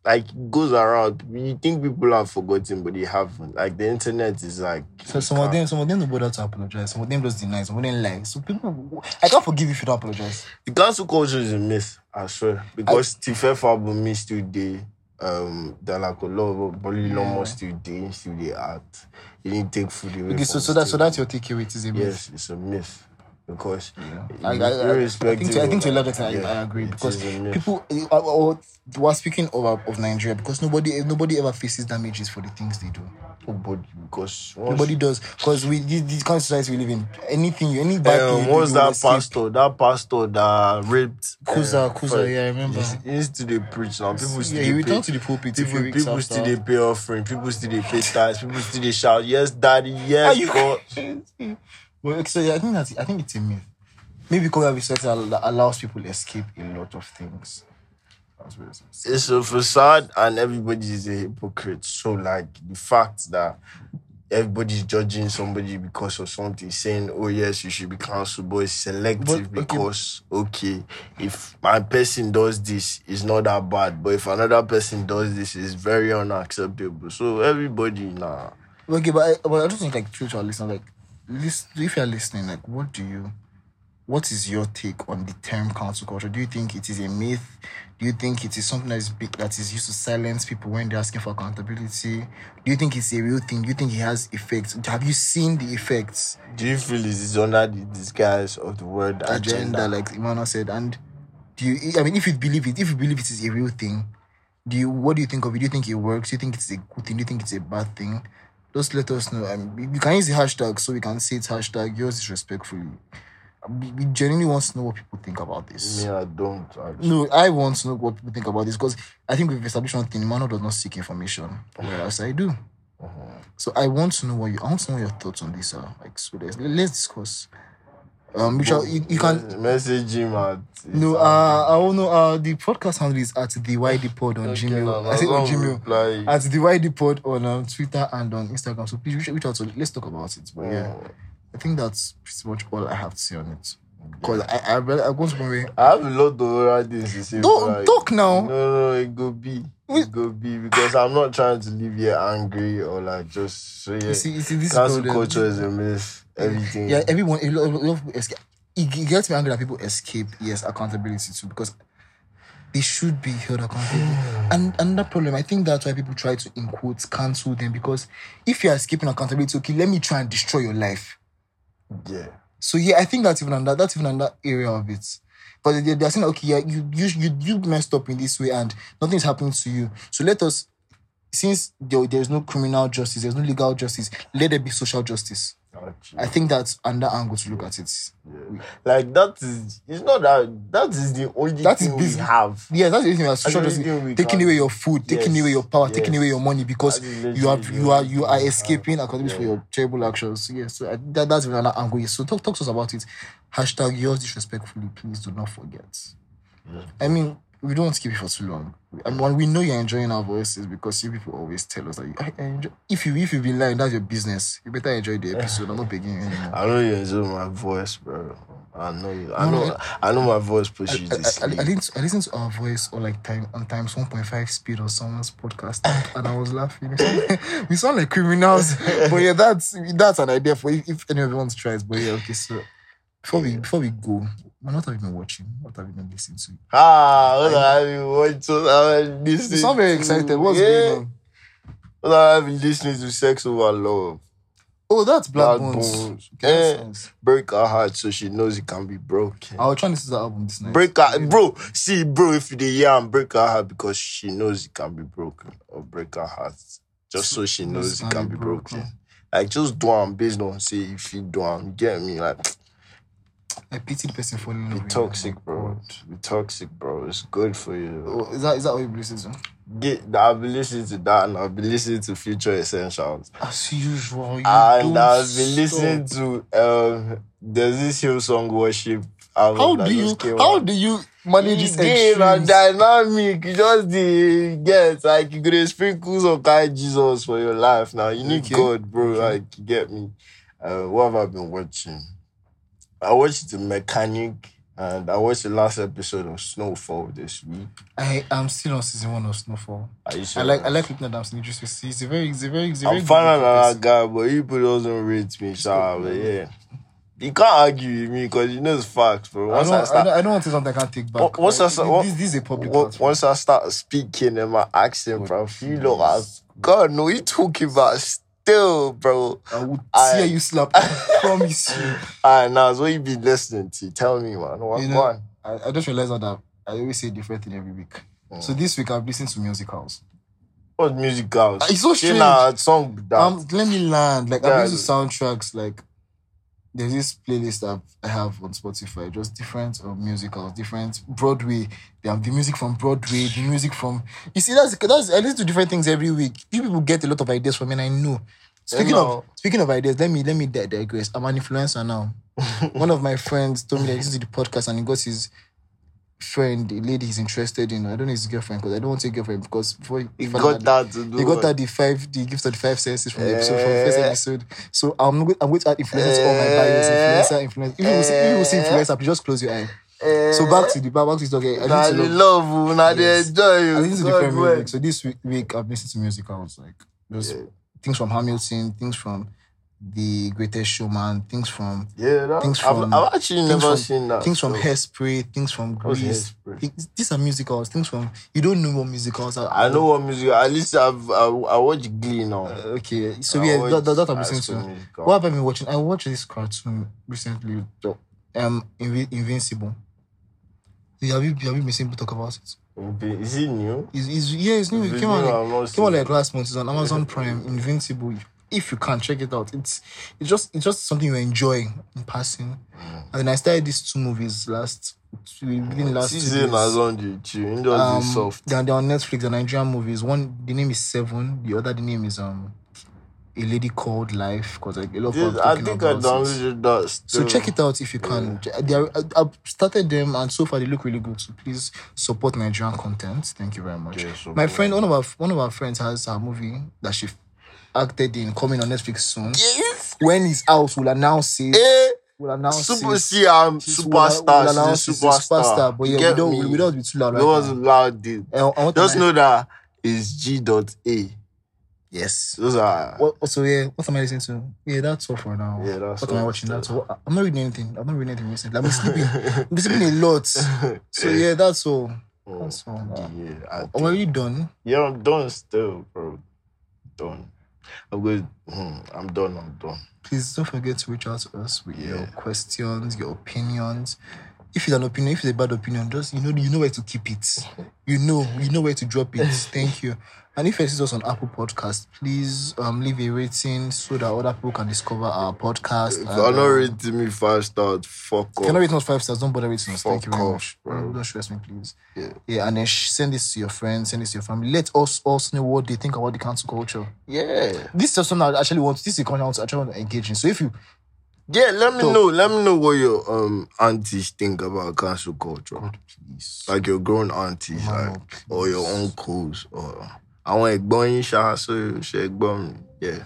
like goes around you think people have forgotten but they haven't like the internet is like So some of them, some of them don't bother to apologize. Some of them just deny. Some of them lie. So people, I can't forgive if you don't apologize. The cancel culture is a myth, I swear. Because Tife Fabunmi still there. Um, there are like a lot of Bolly Yeah. Lomo still there, still they act. You didn't take food away. Okay, so so that so that's your takeaway. It is a myth. Yes, it's a myth. Because I, I, I, I think to, I think to a lot of extent I, I agree because is a myth. people uh, uh, uh, we're speaking of of Nigeria because nobody nobody ever faces damages for the things they do. Nobody, because Nobody does because we this, this kind of society we live in. Anything you any bad thing um, you what's that pastor? That pastor that raped COZA, uh, COZA, yeah, I remember. He used to dey preach now. People still Yeah, he returned to the pulpit People, people still they pay offering. People still they pay tithes. People still they shout, "Yes, daddy, Are yes, you God." Well, so yeah, I think that's I think it's a myth. Maybe because we have a society that allows people to escape a lot of things. It is. a facade and everybody is a hypocrite. So like the fact that everybody's judging somebody because of something, saying, "Oh yes, you should be cancelled," but it's selective But, okay. because okay, if my person does this, it's not that bad, but if another person does this, it's very unacceptable. So everybody nah. Okay, but I, but I just think like to our listeners, like, listen, if you're listening, like, what do you, what is your take on the term cancel culture? Do you think it is a myth? Do you think it is something that is big that is used to silence people when they're asking for accountability? Do you think it's a real thing? Do you think it has effects? Have you seen the effects? Do you feel it is under the disguise of the word agenda, agenda? like Emmanuel said. And do you? I mean, if you believe it, if you believe it is a real thing, do you? What do you think of it? Do you think it works? Do you think it's a good thing? Do you think it's a bad thing? Just let us know. Mean, you can use the hashtag so we can say it's hashtag yours disrespectfully. We, we genuinely want to know what people think about this. Me, I don't. Actually. No, I want to know what people think about this because I think we've established one thing. Mano does not seek information, whereas I do. Uh-huh. So I want to know what you. I want to know your thoughts on this are. Like, so let's, let's discuss. Um, we shall, you, you can message him at. no, uh, I don't know. Uh, the podcast handle is at the YD Pod on Okay, Gmail. I say on Gmail. reply. At the YD Pod on um, Twitter and on Instagram. So please reach, reach out to Let's talk about it. But yeah, Oh. I think that's pretty much all I have to say on it. Because I, I, really, I go to. I have a lot of other things to say. Don't like, talk now. No, no, it go be. Go be because I'm not trying to leave here angry or like just so yeah. You see, you see this Cancel problem. Um, culture is a myth. Everything. Yeah, everyone, a lot, a lot of people escape. It, gets me angry that people escape, yes, accountability too, because they should be held accountable. and another problem, I think that's why people try to, in quotes, cancel them, because if you're escaping accountability, okay, let me try and destroy your life. yeah. So yeah, I think that's even under that's even another area of it. But they, they're saying, okay, yeah, you, you you you messed up in this way and nothing's happening to you. So let us since there, there's no criminal justice, there's no legal justice, let there be social justice. Actually. I think that's another angle to look at it. Like that is it's not that that is the only That is thing we have. Yeah, that's the thing. That's social That's the justice. thing Taking away your food, taking Yes, away your power, taking away your money because you literally you are you are we escaping accountability for your terrible actions. Yes, so I, that, that's another angle. So talk talk to us about it. Hashtag yours disrespectfully. Please do not forget. I mean, we don't want to keep it for too long. And when we know you're enjoying our voices because you people always tell us that you, I, I enjoy. If you if you've been lying, that's your business. You better enjoy the episode. I'm not begging you anymore. I know you enjoy my voice, bro. I know you. I No, know. I know my voice pushes you I, to I, I, sleep. I, listen, I listen to our voice or like time on times 1.5 speed or someone's podcast and I was laughing. We sound, like criminals. but yeah, that's that's an idea for if, if any of you want to try it. But yeah, okay, so before we before we go, what have you been watching? What have you been listening to? Ah, what have you watched? What have you listening sound very excited. What's Yeah. going on? What have you listening to? Sex over love. Oh, that's Black, Blaqbonez. Bones. Okay, Yeah. Break her heart so she knows it can be broken. I was trying to listen to that album this night. Break her, bro. See, bro, if you the yam, break her heart because she knows it can be broken, or break her heart just so she knows it can be broken. Like just do am based on say if you do you get me? Like I pity the person falling in love. Be you. toxic, bro. Be toxic, bro. It's good for you. Oh, is that is that what you listen to? Get I'll be listening to that and I'll be listening to Future Essentials. As usual, you and I'll be stop. listening to um there's this Hillsong Worship. How do you how out. do you manage this game and dynamic. You just the get like you could sprinkle some kind Jesus for your life now. You need Okay. God, bro. Okay. Like you get me. Uh, what have I been watching? I watched the mechanic and I watched the last episode of Snowfall this week. I am still on season one of Snowfall. Are you I like I like looking at Damson Idris. It's it's a very it's a very it's a very I'm finding looking another guy, but people doesn't rate me, but yeah. You can't argue with me because you know it's facts, bro. I don't, I, I, don't, I don't want to something I can't take back. What- Like, that- what- this, this is a public Wa- once I start speaking in my accent, bro, you like God, no, you talking about still, bro. I would I- tear you slap. I promise you. Alright, now, so you be listening to? Tell me, man. What's You know, going? I, I just realized that I always say different thing every week. Mm. So this week I've listened to musicals. What musicals? Ah, it's so You know, song that. Um, let me land. Like Yeah. I've listened to soundtracks. Like there's this playlist that I have on Spotify, just different uh, musicals, different Broadway. They have the music from Broadway, the music from. You see, that's that's I listen to different things every week. You people get a lot of ideas from me, and I know. Speaking know. of speaking of ideas, let me let me di- digress. I'm an influencer now. One of my friends told me that he listens to the podcast and he got his friend, a lady he's interested in. I don't know his girlfriend because I don't want to say girlfriend because before found got that to do. he got what? that the five the gift of the five senses from the episode from the first Eh. episode. So I'm going, I'm going to add influencer to all my bios. Eh. Influencer, influencer. If you see, if you see Eh. influencer, please just close your eye. So back to the back to the talk. I need to love. love now they enjoy you. I listen to different music. So this week, week I've listened to musicals like just Yeah. things from Hamilton, things from The Greatest Showman, things from Yeah, that, Things I've, from- I've actually never from- seen that. things from so- Hairspray, things from. Things- These are musicals. Things from you don't know what musicals are. I know what music. At least I've I, I watch Glee now. Uh, okay, so I yeah, watch that, that, that I'm listening to. Musical. What have I been watching? I watched this cartoon recently. Um, Invi- Invincible. Yeah, Have you have you been seeing talk about it? Is it new? It's, it's yeah, it's new. If It came out like, came out like last month. It's on Amazon Prime. Invincible. If you can check it out, it's it's just it's just something you're enjoying in passing. Mm. And then I started these two movies last within last two Season has on the tune. Um, soft. they're, they're on Netflix. The Nigerian movies. One the name is Seven. The other the name is um a lady called Life. Because like a lot of people I think I downloaded that. So check it out if you can. They are, I- I've started them and so far they look really good. So please support Nigerian content. Thank you very much. Yeah, My friend, one of our one of our friends has a movie that she acted in coming on Netflix soon. Yes. When it's out, we'll announce it. Eh, We'll announce super it. see, She's- we'll- superstar. we'll She's announce a it's superstar. But You yeah, we don't, me? we don't be too loud right That was loud, dude. I, I Just know. that it's G dot A. Yes. Those are. What, so yeah, what am I listening to? Yeah, that's all for now. Yeah, that's what am I watching? That's all. I'm not reading anything. I'm not reading anything recently. I'm sleeping. I'm sleeping a lot. So yeah, that's all. That's all. Yeah, I'm already done. Yeah, I'm done still, bro. Done. I'm good. Hmm, I'm done. I'm done. Please don't forget to reach out to us with your questions, your opinions. If it's an opinion, if it's a bad opinion, just you know you know where to keep it. You know, you know where to drop it. Thank you. And if you see us on Apple Podcast, please um leave a rating so that other people can discover our podcast. If and, you're not um, rating me five stars, fuck If you're not rating us five stars, don't bother rating us. Thank you very off, much. bro. Don't, stress me, please. Yeah. Yeah, and then sh- send this to your friends, send this to your family. Let us also know what they think about the cancel culture. Yeah. This is something I actually want. This is content I want to- actually want to engage in. So if you Yeah, let me So- know. Let me know what your um aunties think about cancel culture. God, please. Like your grown aunties, like or your uncles, or àwọn ẹ̀gbọ́n yín ṣá so ṣe ẹ̀gbọ́n mi. Yeah.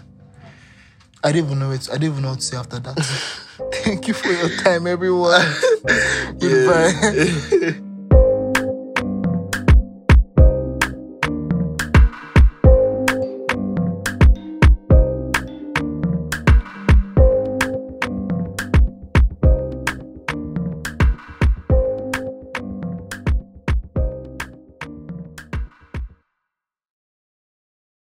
I don't even know it. I don't even know what to say after that. Thank you for your time, everyone. Goodbye.